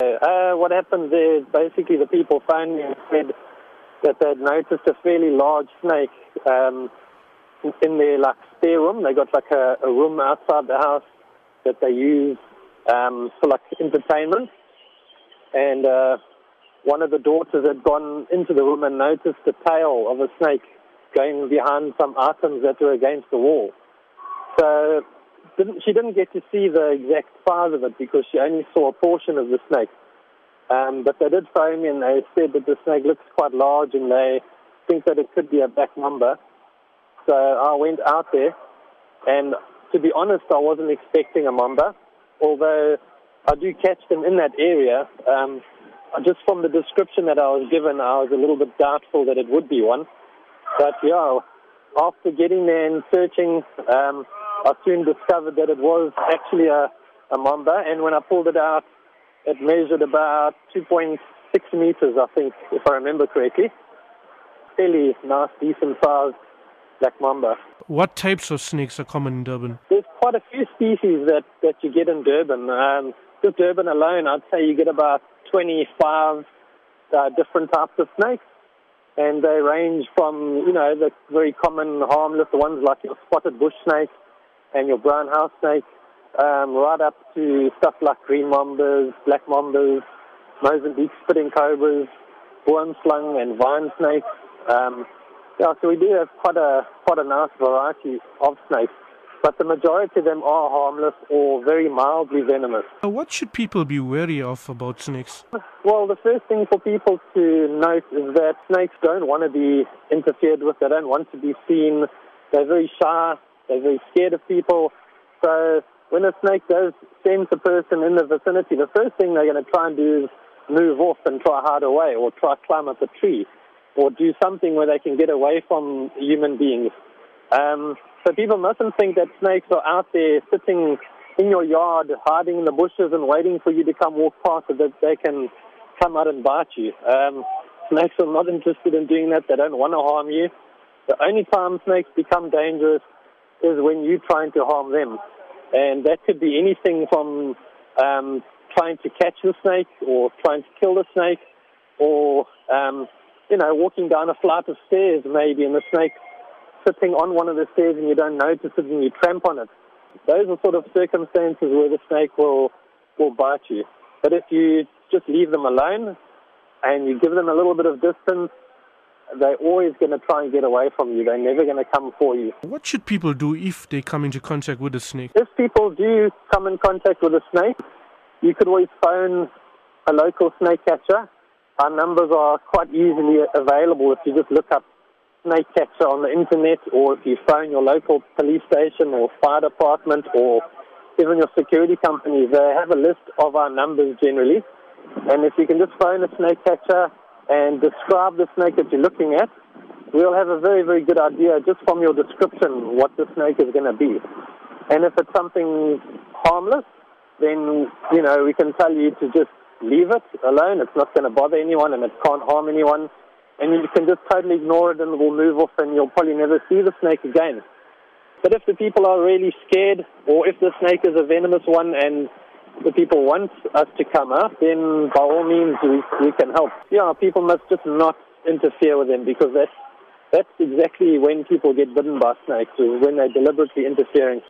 Uh, what happened there, basically the people phoned me and said that they'd noticed a fairly large snake um, in their like spare room. They got like a, a room outside the house that they use um, for like entertainment. And uh, one of the daughters had gone into the room and noticed the tail of a snake going behind some items that were against the wall. So didn't, she didn't get to see the exact size of it because she only saw a portion of the snake. Um, but they did phone me and they said that the snake looks quite large and they think that it could be a black mamba. So I went out there and to be honest, I wasn't expecting a mamba, although I do catch them in that area. Um, just from the description that I was given, I was a little bit doubtful that it would be one. But yeah, after getting there and searching, um, I soon discovered that it was actually a, a mamba, and when I pulled it out, it measured about 2.6 meters, I think, if I remember correctly. Fairly nice, decent sized black mamba. What types of snakes are common in Durban? There's quite a few species that, that you get in Durban. Um, just Durban alone, I'd say you get about 25 uh, different types of snakes and they range from, you know, the very common harmless ones like your spotted bush snake and your brown house snake, um, right up to stuff like green mambas, black mambas, Mozambique spitting cobras, boomslangs and vine snakes. Um, yeah, so we do have quite a quite a nice variety of snakes but the majority of them are harmless or very mildly venomous. What should people be wary of about snakes? Well, the first thing for people to note is that snakes don't want to be interfered with. They don't want to be seen. They're very shy. They're very scared of people. So when a snake does sense a person in the vicinity, the first thing they're going to try and do is move off and try hide away or try climb up a tree or do something where they can get away from human beings. Um, so people mustn't think that snakes are out there sitting in your yard, hiding in the bushes and waiting for you to come walk past so that they can come out and bite you. Um, snakes are not interested in doing that. They don't want to harm you. The only time snakes become dangerous is when you're trying to harm them. And that could be anything from um, trying to catch the snake or trying to kill the snake or, um, you know, walking down a flight of stairs maybe and the snake sitting on one of the stairs and you don't notice it and you tramp on it. Those are sort of circumstances where the snake will, will bite you. But if you just leave them alone and you give them a little bit of distance, they're always going to try and get away from you. They're never going to come for you. What should people do if they come into contact with a snake? If people do come in contact with a snake, you could always phone a local snake catcher. Our numbers are quite easily available if you just look up snake catcher on the internet or if you phone your local police station or fire department or even your security company. they have a list of our numbers generally. And if you can just phone a snake catcher and describe the snake that you're looking at, we'll have a very, very good idea just from your description what the snake is going to be. And if it's something harmless, then, you know, we can tell you to just leave it alone. It's not going to bother anyone and it can't harm anyone and you can just totally ignore it and it will move off and you'll probably never see the snake again. But if the people are really scared or if the snake is a venomous one and the people want us to come up, then by all means we, we can help. Yeah, people must just not interfere with them because that's, that's exactly when people get bitten by snakes, is when they're deliberately interfering.